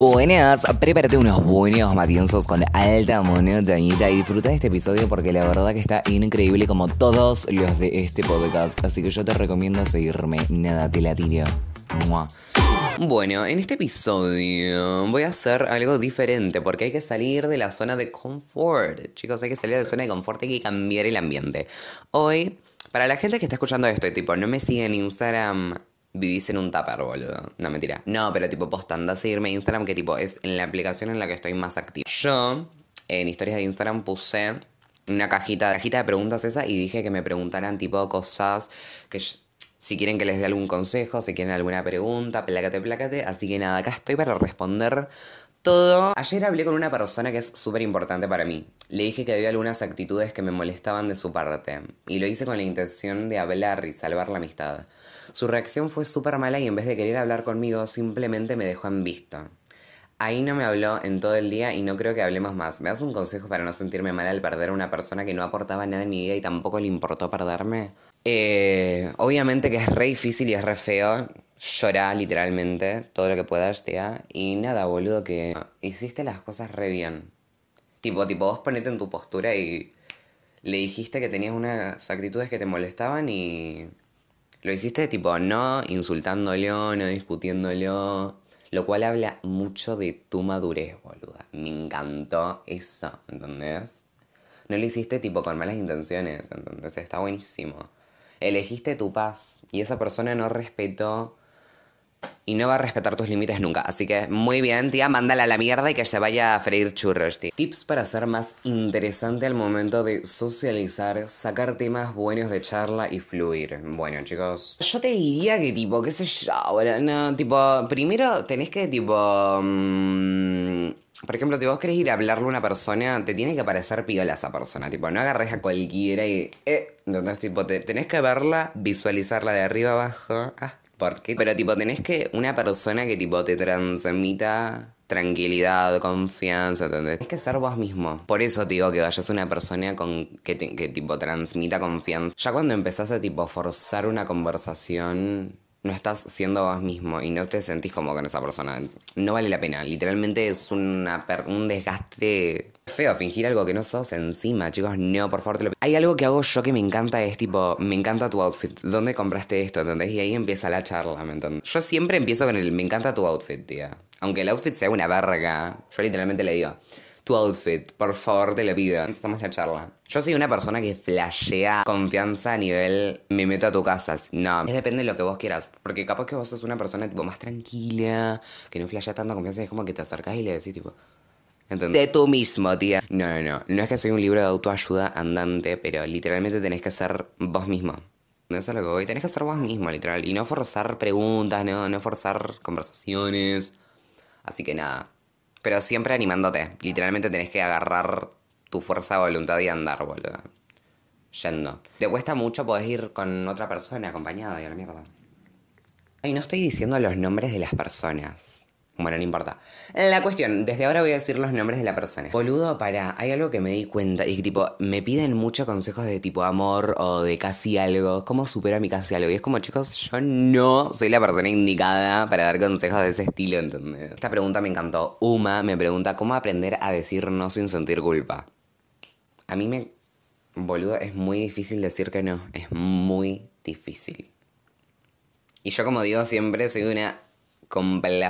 Buenas, prepárate unos buenos matienzos con alta montañita y disfruta de este episodio porque la verdad que está increíble como todos los de este podcast. Así que yo te recomiendo seguirme. Nada, te la tiro. Bueno, en este episodio voy a hacer algo diferente porque hay que salir de la zona de confort. Chicos, hay que salir de la zona de confort, hay que cambiar el ambiente. Hoy, para la gente que está escuchando esto tipo no me sigue en Instagram, vivís en un tupper, boludo. No, mentira. No, pero tipo posta, anda a seguirme en Instagram, que tipo es en la aplicación en la que estoy más activo. Yo, en historias de Instagram, puse una cajita, cajita de preguntas esa y dije que me preguntaran tipo cosas que si quieren que les dé algún consejo, si quieren alguna pregunta, plácate, plácate. Así que nada, acá estoy para responder todo. Ayer hablé con una persona que es súper importante para mí. Le dije que había algunas actitudes que me molestaban de su parte. Y lo hice con la intención de hablar y salvar la amistad. Su reacción fue súper mala y en vez de querer hablar conmigo, simplemente me dejó en visto. Ahí no me habló en todo el día y no creo que hablemos más. ¿Me das un consejo para no sentirme mal al perder a una persona que no aportaba nada en mi vida y tampoco le importó perderme? Eh, obviamente que es re difícil y es re feo. Llorar literalmente todo lo que puedas, tía. Y nada, boludo, que hiciste las cosas re bien. Tipo, tipo, vos ponete en tu postura y le dijiste que tenías unas actitudes que te molestaban y lo hiciste tipo no insultándolo, no discutiéndolo, lo cual habla mucho de tu madurez, boluda. Me encantó eso, ¿entendés? No lo hiciste tipo con malas intenciones, ¿entendés? Está buenísimo. Elegiste tu paz y esa persona no respetó y no va a respetar tus límites nunca. Así que muy bien, tía, mándala a la mierda y que se vaya a freír churros, tía. Tips para ser más interesante al momento de socializar, sacar temas buenos de charla y fluir. Bueno, chicos. Yo te diría que, tipo, qué sé yo, boludo, No, tipo, primero tenés que, tipo. mm, por ejemplo, si vos querés ir a hablarle a una persona, te tiene que parecer piola esa persona. Tipo, no agarres a cualquiera y. Eh, entonces, tipo, te- tenés que verla, visualizarla de arriba abajo. Ah, ¿por qué? Pero, tipo, tenés que. Una persona que, tipo, te transmita tranquilidad, confianza, ¿entendés? Tienes que ser vos mismo. Por eso te digo que vayas una persona con que, te- que tipo transmita confianza. Ya cuando empezás a tipo forzar una conversación, no estás siendo vos mismo y no te sentís como con esa persona. No vale la pena. Literalmente es una un desgaste feo fingir algo que no sos encima, chicos. No, por favor, te lo Hay algo que hago yo que me encanta, es tipo, me encanta tu outfit. ¿Dónde compraste esto? ¿Entendés? Y ahí empieza la charla, ¿me entendés? Yo siempre empiezo con el, me encanta tu outfit, tía. Aunque el outfit sea una verga, yo literalmente le digo, tu outfit, por favor, te lo pido. Empezamos la charla. Yo soy una persona que flashea confianza a nivel me meto a tu casa. No, es depende de lo que vos quieras. Porque capaz que vos sos una persona tipo más tranquila, que no flashea tanta confianza, es como que te acercás y le decís tipo, ¿Entendés? De tú mismo, tía. No, no, no. No es que soy un libro de autoayuda andante, pero literalmente tenés que ser vos mismo. No es a lo que voy. Tenés que ser vos mismo, literal. Y no forzar preguntas, no, no forzar conversaciones. Así que nada. Pero siempre animándote. Literalmente tenés que agarrar tu fuerza de voluntad y andar, boludo. Yendo. Te cuesta mucho, podés ir con otra persona acompañada y a la mierda. Ay, no estoy diciendo los nombres de las personas. Bueno, no importa. La cuestión, desde ahora voy a decir los nombres de la persona. Boludo, para, hay algo que me di cuenta y que tipo, me piden muchos consejos de tipo amor o de casi algo. ¿Cómo supera mi casi algo? Y es como, chicos, yo no soy la persona indicada para dar consejos de ese estilo, ¿entendés? Esta pregunta me encantó. Uma me pregunta, ¿cómo aprender a decir no sin sentir culpa? A mí me... Boludo, es muy difícil decir que no. Es muy difícil. Y yo, como digo siempre, soy una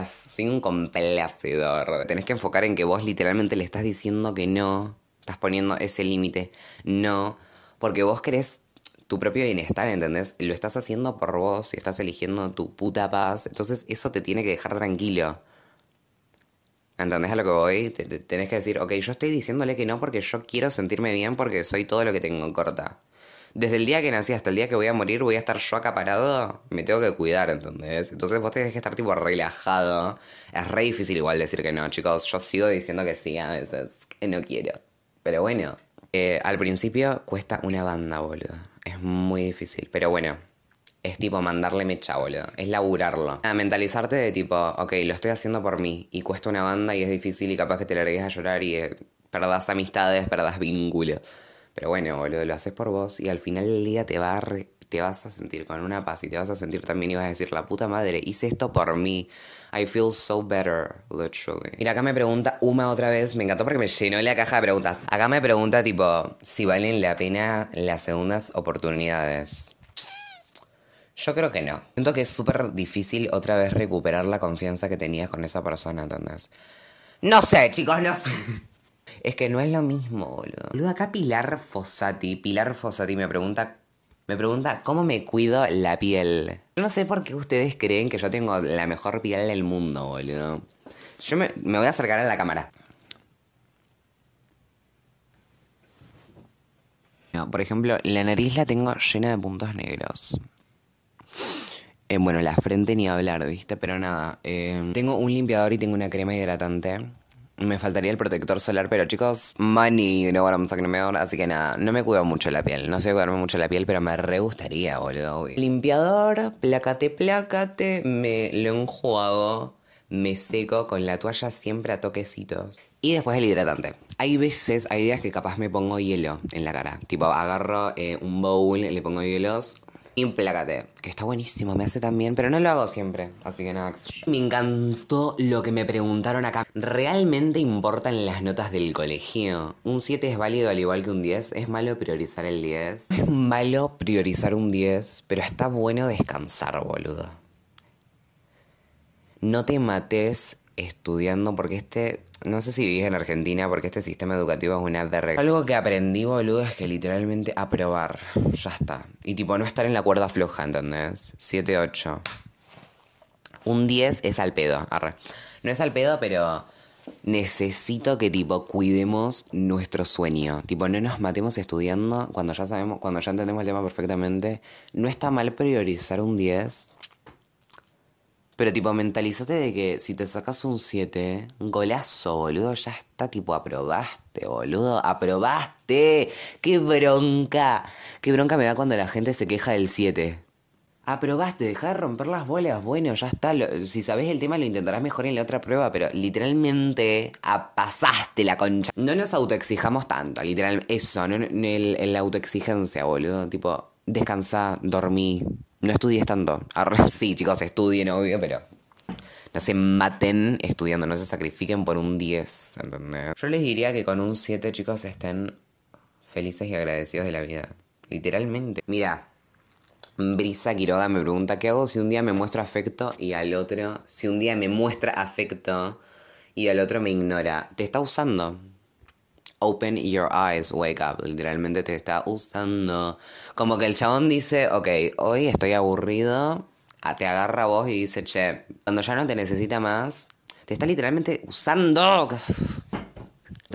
soy un complacedor. Tenés que enfocar en que vos literalmente le estás diciendo que no. Estás poniendo ese límite. No. Porque vos querés tu propio bienestar, ¿entendés? Lo estás haciendo por vos y estás eligiendo tu puta paz. Entonces eso te tiene que dejar tranquilo. ¿Entendés a lo que voy? Te- te- tenés que decir, ok, yo estoy diciéndole que no porque yo quiero sentirme bien porque soy todo lo que tengo corta. Desde el día que nací hasta el día que voy a morir, voy a estar yo acaparado, me tengo que cuidar, ¿entendés? Entonces vos tenés que estar tipo relajado. Es re difícil igual decir que no, chicos. Yo sigo diciendo que sí a veces, no quiero. Pero bueno, eh, al principio cuesta una banda, boludo. Es muy difícil, pero bueno. Es tipo mandarle mecha, boludo. Es laburarlo. A mentalizarte de tipo, ok, lo estoy haciendo por mí. Y cuesta una banda y es difícil y capaz que te largues a llorar y eh, perdás amistades, perdás vínculos. Pero bueno, boludo, lo haces por vos y al final del día te vas a sentir con una paz y te vas a sentir también y vas a decir, la puta madre, hice esto por mí. I feel so better, literally. Mira, acá me pregunta Uma otra vez, me encantó porque me llenó la caja de preguntas. Acá me pregunta tipo, si valen la pena las segundas oportunidades. Yo creo que no. Siento que es súper difícil otra vez recuperar la confianza que tenías con esa persona, ¿entendés? No sé, chicos, no sé. Es que no es lo mismo, boludo. Boludo, acá Pilar Fossati, Pilar Fossati me pregunta, me pregunta cómo me cuido la piel. Yo no sé por qué ustedes creen que yo tengo la mejor piel del mundo, boludo. Yo me, voy a acercar a la cámara. No, por ejemplo, la nariz la tengo llena de puntos negros. Eh, bueno, la frente ni hablar, ¿viste? Pero nada, eh, tengo un limpiador y tengo una crema hidratante. Me faltaría el protector solar, pero chicos, money, what I'm talking about. Así que nada, no me cuido mucho la piel. No sé cuidarme mucho la piel, pero me re gustaría, boludo. Limpiador, plácate, plácate, me lo enjuago, me seco con la toalla siempre a toquecitos. Y después el hidratante. Hay veces, hay días que capaz me pongo hielo en la cara. Tipo, agarro eh, un bowl, le pongo hielos, Implácate, que está buenísimo, me hace también, pero no lo hago siempre, así que nada. Me encantó lo que me preguntaron acá. ¿Realmente importan las notas del colegio? ¿Un 7 es válido al igual que un 10? ¿Es malo priorizar el 10? Es malo priorizar un 10, pero está bueno descansar, boludo. No te mates estudiando porque este, no sé si vivís en Argentina porque este sistema educativo es una verga. Algo que aprendí, boludo, es que literalmente aprobar, ya está. Y tipo, no estar en la cuerda floja, ¿entendés? 7, 8. Un 10 es al pedo, arre. No es al pedo, pero necesito que tipo cuidemos nuestro sueño. Tipo, no nos matemos estudiando cuando ya sabemos, cuando ya entendemos el tema perfectamente. No está mal priorizar un 10 pero tipo, mentalízate de que si te sacas un 7, un golazo, boludo, ya está, tipo, aprobaste, boludo, aprobaste. ¡Qué bronca! ¡Qué bronca me da cuando la gente se queja del 7! Aprobaste, deja de romper las bolas, bueno, ya está. si sabes el tema lo intentarás mejor en la otra prueba, pero literalmente pasaste la concha. No nos autoexijamos tanto, literal, eso, no en la autoexigencia, boludo. Tipo, descansa, dormí, no estudies tanto. sí, chicos, estudien, obvio, pero no se maten estudiando, no se sacrifiquen por un 10, ¿entendés? Yo les diría que con un 7, chicos, estén felices y agradecidos de la vida. Literalmente. Mira, Brisa Quiroga me pregunta, ¿qué hago si un día me muestra afecto y al otro, si un día me muestra afecto y al otro me ignora? Te está usando. Open your eyes, wake up. Literalmente te está usando. Como que el chabón dice, ok, hoy estoy aburrido. Ah, te agarra a vos y dice, che, cuando ya no te necesita más, te está literalmente usando.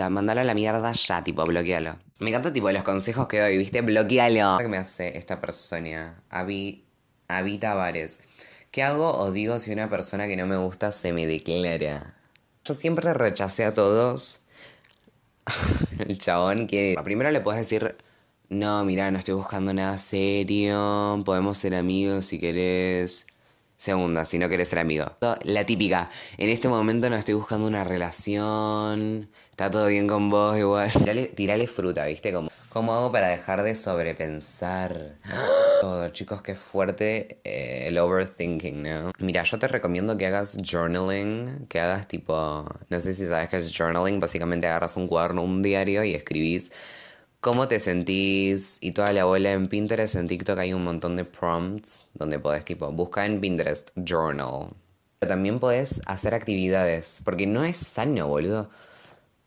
Mandalo a la mierda ya, tipo, bloquealo. Me encanta, tipo, los consejos que doy, ¿viste? Bloquealo. ¿Qué me hace esta persona? Avi, Avi Tavares. ¿Qué hago o digo si una persona que no me gusta se me declara? Yo siempre rechacé a todos el chabón que primero le puedes decir, no, mira, no estoy buscando nada serio, podemos ser amigos si querés. Segunda, si no querés ser amigo. La típica, en este momento no estoy buscando una relación, está todo bien con vos igual. Tirale, fruta, ¿viste? Como, ¿Cómo hago para dejar de sobrepensar? Todo, chicos, qué fuerte eh, el overthinking, ¿no? Mira, yo te recomiendo que hagas journaling, que hagas tipo, no sé si sabes qué es journaling, básicamente agarras un cuaderno, un diario y escribís cómo te sentís y toda la bola en Pinterest, en TikTok hay un montón de prompts donde podés tipo, buscar en Pinterest journal. Pero también podés hacer actividades, porque no es sano, boludo.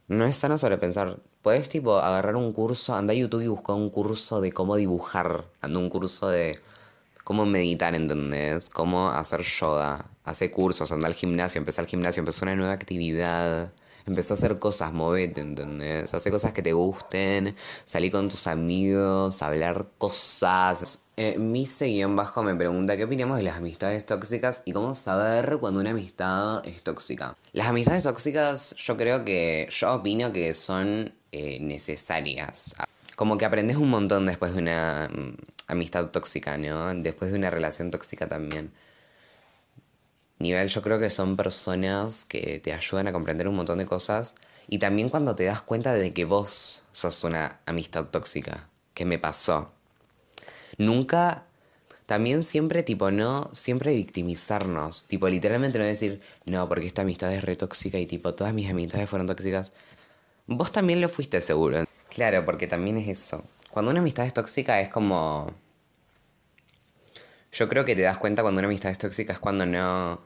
No es sano sobrepensar. Podés tipo agarrar un curso, anda a YouTube y busca un curso de cómo dibujar, anda un curso de cómo meditar, ¿entendés? Cómo hacer yoga, hace cursos, anda al gimnasio, empezar al gimnasio, empezó una nueva actividad. Empezá a hacer cosas, movete, ¿entendés? Hace cosas que te gusten, salí con tus amigos, hablar cosas. Eh, Mise-bajo me pregunta qué opinamos de las amistades tóxicas y cómo saber cuando una amistad es tóxica. Las amistades tóxicas yo creo que, yo opino que son eh, necesarias. Como que aprendes un montón después de una mm, amistad tóxica, ¿no? Después de una relación tóxica también. Nivel, yo creo que son personas que te ayudan a comprender un montón de cosas. Y también cuando te das cuenta de que vos sos una amistad tóxica, que me pasó. Nunca también siempre, tipo, no, siempre victimizarnos. Tipo, literalmente no decir, no, porque esta amistad es re tóxica y, tipo, todas mis amistades fueron tóxicas. Vos también lo fuiste seguro. Claro, porque también es eso. Cuando una amistad es tóxica es como... Yo creo que te das cuenta cuando una amistad es tóxica es cuando no...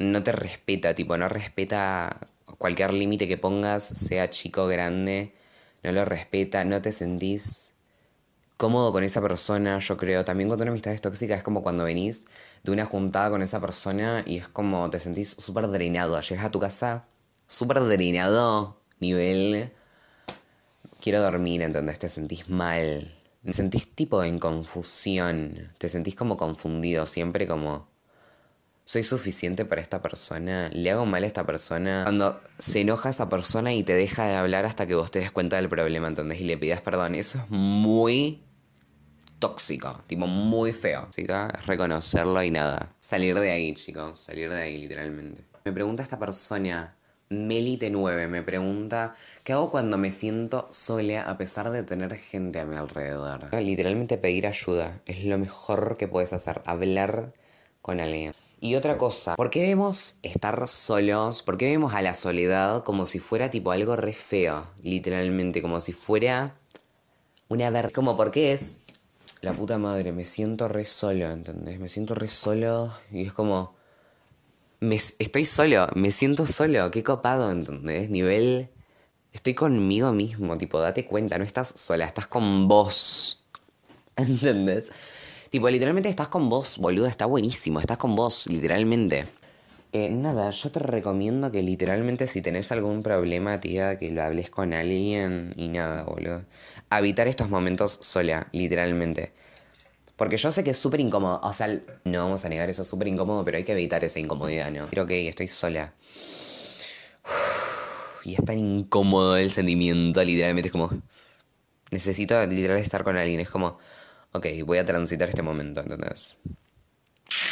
No te respeta, tipo, no respeta cualquier límite que pongas, sea chico o grande, no lo respeta, no te sentís cómodo con esa persona, yo creo. También cuando una amistad es tóxica es como cuando venís de una juntada con esa persona y es como te sentís súper drenado. Llegas a tu casa súper drenado, nivel... Quiero dormir, ¿entendés? Te sentís mal. Te sentís tipo en confusión. Te sentís como confundido, siempre como... ¿Soy suficiente para esta persona? ¿Le hago mal a esta persona? Cuando se enoja esa persona y te deja de hablar hasta que vos te des cuenta del problema, ¿entendés? Y le pidas perdón. Eso es muy tóxico, tipo muy feo. Que es reconocerlo y nada. Salir de ahí, chicos, salir de ahí literalmente. Me pregunta esta persona, Melite9, me pregunta, ¿qué hago cuando me siento sola a pesar de tener gente a mi alrededor? Literalmente pedir ayuda, es lo mejor que puedes hacer, hablar con alguien. Y otra cosa, ¿por qué vemos estar solos? ¿Por qué vemos a la soledad como si fuera tipo algo re feo? Literalmente, como si fuera una ver... Como, ¿por qué es? la puta madre, me siento re solo, ¿entendés? Me siento re solo y es como... Me, estoy solo, me siento solo, qué copado, ¿entendés? Nivel... Estoy conmigo mismo, tipo, date cuenta, no estás sola, estás con vos. ¿Entendés? Tipo, literalmente estás con vos, boludo, está buenísimo, estás con vos, literalmente. Eh, nada, yo te recomiendo que literalmente si tenés algún problema, tía, que lo hables con alguien y nada, boludo habitar estos momentos sola, literalmente. Porque yo sé que es súper incómodo, o sea, no vamos a negar eso, es súper incómodo, pero hay que evitar esa incomodidad, ¿no? Pero ok, estoy sola. Y es tan incómodo el sentimiento, literalmente es como... Necesito literalmente estar con alguien, es como... Ok, voy a transitar este momento, ¿entendés?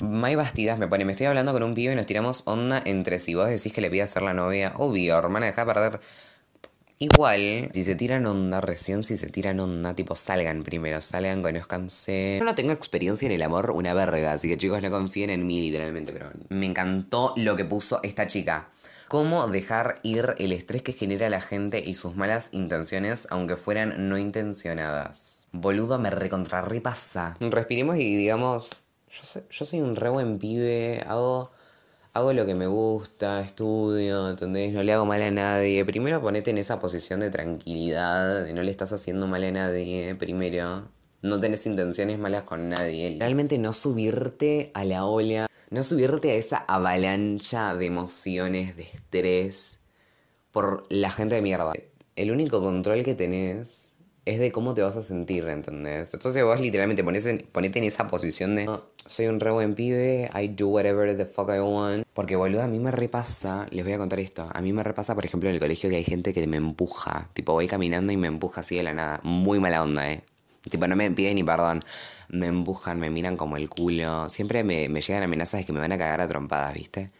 May Bastidas me pone, me estoy hablando con un pibe y nos tiramos onda entre si vos decís que le pidas ser la novia. Obvio, hermana, deja de perder Igual, si se tiran onda, recién si se tiran onda, tipo salgan primero, salgan, conozcanse. Yo no tengo experiencia en el amor una verga, así que chicos no confíen en mí literalmente, pero me encantó lo que puso esta chica. Cómo dejar ir el estrés que genera la gente y sus malas intenciones, aunque fueran no intencionadas. Boludo, me recontra repasa. Respiremos y digamos, yo, yo soy un re buen pibe, hago hago lo que me gusta, estudio, ¿entendés? No le hago mal a nadie. Primero ponete en esa posición de tranquilidad, de no le estás haciendo mal a nadie, primero. No tenés intenciones malas con nadie. Realmente no subirte a la ola, no subirte a esa avalancha de emociones, de estrés, por la gente de mierda. El único control que tenés es de cómo te vas a sentir, ¿entendés? Entonces vos literalmente ponete en esa posición de soy un re buen pibe, I do whatever the fuck I want. Porque boludo, a mí me repasa, les voy a contar esto, a mí me repasa, por ejemplo, en el colegio que hay gente que me empuja. Tipo, voy caminando y me empuja así de la nada. Muy mala onda, eh. Tipo, no me piden ni perdón. Me empujan, me miran como el culo. Siempre me, me llegan amenazas de que me van a cagar a trompadas, ¿viste?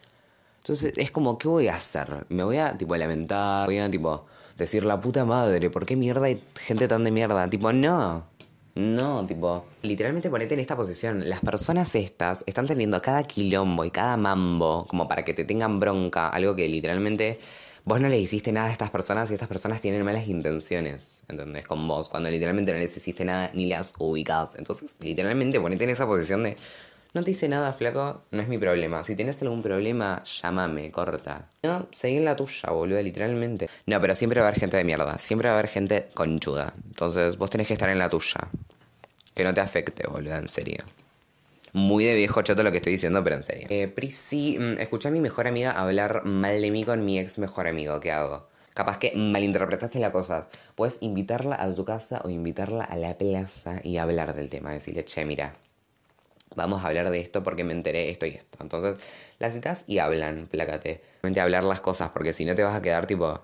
Entonces es como, ¿qué voy a hacer? Me voy a, tipo, lamentar, voy a, tipo, decir la puta madre, ¿por qué mierda hay gente tan de mierda? Tipo, no. No, tipo, literalmente ponete en esta posición. Las personas estas están teniendo cada quilombo y cada mambo como para que te tengan bronca, algo que literalmente vos no le hiciste nada a estas personas y estas personas tienen malas intenciones, ¿entendés? Con vos, cuando literalmente no les hiciste nada ni las ubicás. Entonces, literalmente ponete en esa posición de, no te hice nada, flaco, no es mi problema. Si tienes algún problema, llámame, corta. No, seguí en la tuya, boludo, literalmente. No, pero siempre va a haber gente de mierda, siempre va a haber gente conchuda. Entonces, vos tenés que estar en la tuya. Que no te afecte, boludo, en serio. Muy de viejo chato lo que estoy diciendo, pero en serio. Eh, Prisi, mm, escuché a mi mejor amiga hablar mal de mí con mi ex mejor amigo. ¿Qué hago? Capaz que malinterpretaste la cosa. Puedes invitarla a tu casa o invitarla a la plaza y hablar del tema. Decirle, che, mira, vamos a hablar de esto porque me enteré esto y esto. Entonces, las citas y hablan, plácate. Hablar las cosas porque si no te vas a quedar tipo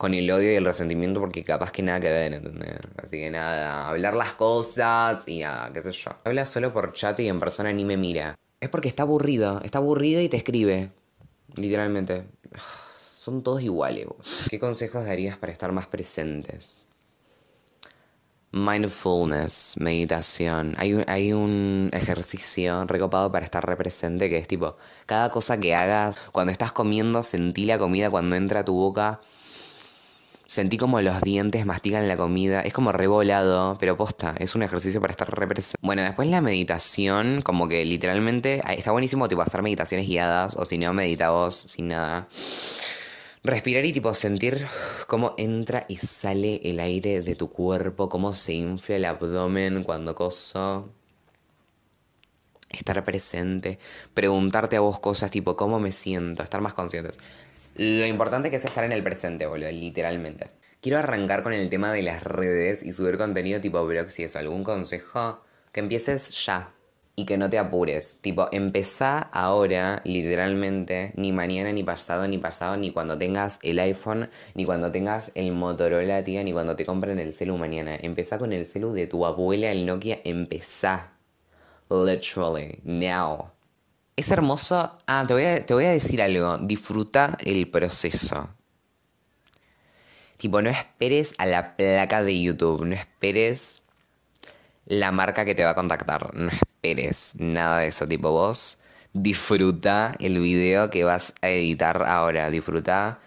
con el odio y el resentimiento porque capaz que nada que ver, ¿entendés? Así que nada, hablar las cosas y nada, qué sé yo. Habla solo por chat y en persona ni me mira. Es porque está aburrido, está aburrido y te escribe. Literalmente. Son todos iguales. ¿Qué consejos darías para estar más presentes? Mindfulness, meditación. Hay un, hay un ejercicio recopado para estar represente que es tipo, cada cosa que hagas, cuando estás comiendo, sentí la comida cuando entra a tu boca. Sentí como los dientes mastican la comida. Es como revolado, pero posta. Es un ejercicio para estar represente. Bueno, después la meditación, como que literalmente está buenísimo tipo hacer meditaciones guiadas o si no, medita vos sin nada. Respirar y tipo sentir cómo entra y sale el aire de tu cuerpo, cómo se infla el abdomen cuando coso. Estar presente, preguntarte a vos cosas tipo cómo me siento, estar más conscientes. Lo importante que es estar en el presente, boludo, literalmente. Quiero arrancar con el tema de las redes y subir contenido tipo blog si es algún consejo. Que empieces ya, y que no te apures. Tipo, empezá ahora, literalmente, ni mañana, ni pasado, ni pasado, ni cuando tengas el iPhone, ni cuando tengas el Motorola, tía, ni cuando te compren el celu mañana. Empezá con el celu de tu abuela, el Nokia, empezá. Literally, now. Es hermoso. Ah, te voy a, te voy a decir algo. Disfruta el proceso. Tipo, no esperes a la placa de YouTube. No esperes la marca que te va a contactar. No esperes nada de eso. Tipo, vos disfruta el video que vas a editar ahora. Disfruta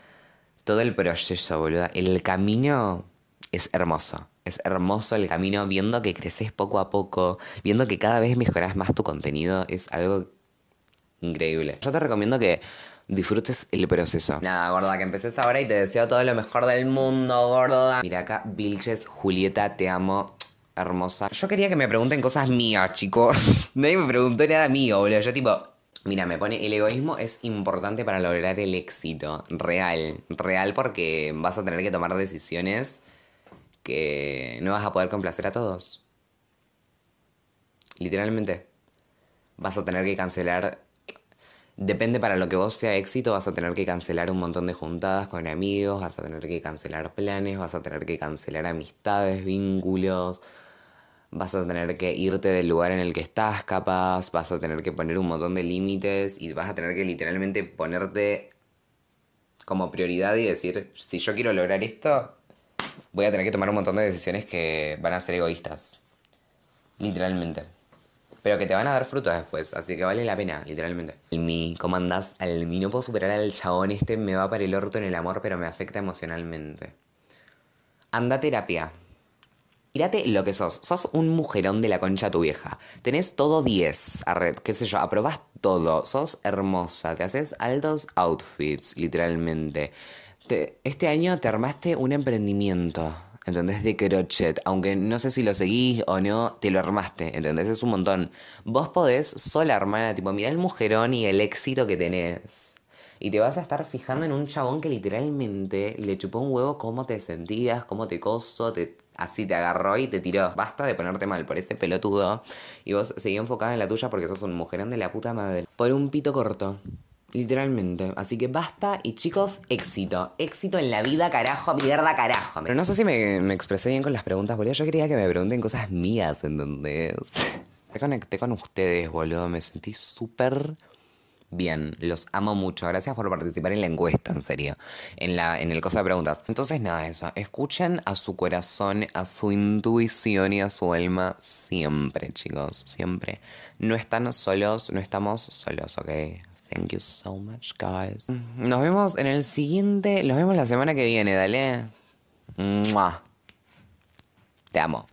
todo el proceso, boludo. El camino es hermoso. Es hermoso el camino viendo que creces poco a poco, viendo que cada vez mejoras más tu contenido. Es algo increíble. Yo te recomiendo que disfrutes el proceso. Nada, gorda, que empeces ahora y te deseo todo lo mejor del mundo, gorda. Mira acá, Vilches, Julieta, te amo hermosa. Yo quería que me pregunten cosas mías, chicos. Nadie me preguntó nada mío, boludo. Yo tipo, mira, me pone, el egoísmo es importante para lograr el éxito. Real. Real porque vas a tener que tomar decisiones que no vas a poder complacer a todos. Literalmente. Vas a tener que cancelar Depende para lo que vos sea éxito, vas a tener que cancelar un montón de juntadas con amigos, vas a tener que cancelar planes, vas a tener que cancelar amistades, vínculos, vas a tener que irte del lugar en el que estás capaz, vas a tener que poner un montón de límites y vas a tener que literalmente ponerte como prioridad y decir, si yo quiero lograr esto, voy a tener que tomar un montón de decisiones que van a ser egoístas. Literalmente. Pero que te van a dar frutos después, así que vale la pena, literalmente. Mi, ¿cómo andás? Al mi no puedo superar al chabón este, me va para el orto en el amor, pero me afecta emocionalmente. Anda terapia. Mírate lo que sos. Sos un mujerón de la concha tu vieja. Tenés todo 10. red, qué sé yo, aprobás todo. Sos hermosa. Te haces altos outfits, literalmente. este año te armaste un emprendimiento. ¿Entendés? De crochet. Aunque no sé si lo seguís o no, te lo armaste, ¿entendés? Es un montón. Vos podés sola, hermana, tipo, mirá el mujerón y el éxito que tenés. Y te vas a estar fijando en un chabón que literalmente le chupó un huevo cómo te sentías, cómo te coso, te, así te agarró y te tiró. Basta de ponerte mal por ese pelotudo. Y vos seguí enfocada en la tuya porque sos un mujerón de la puta madre. Por un pito corto. Literalmente. Así que basta y chicos, éxito. Éxito en la vida, carajo, mierda, carajo. Pero no sé si me, me expresé bien con las preguntas, boludo. Yo quería que me pregunten cosas mías, ¿entendés? Me conecté con ustedes, boludo. Me sentí súper bien. Los amo mucho. Gracias por participar en la encuesta, en serio. En, la, en el cosa de preguntas. Entonces, nada, eso. Escuchen a su corazón, a su intuición y a su alma siempre, chicos. Siempre. No están solos, no estamos solos, ¿ok? Thank you so much, guys. Nos vemos en el siguiente. Nos vemos la semana que viene, dale. Te amo.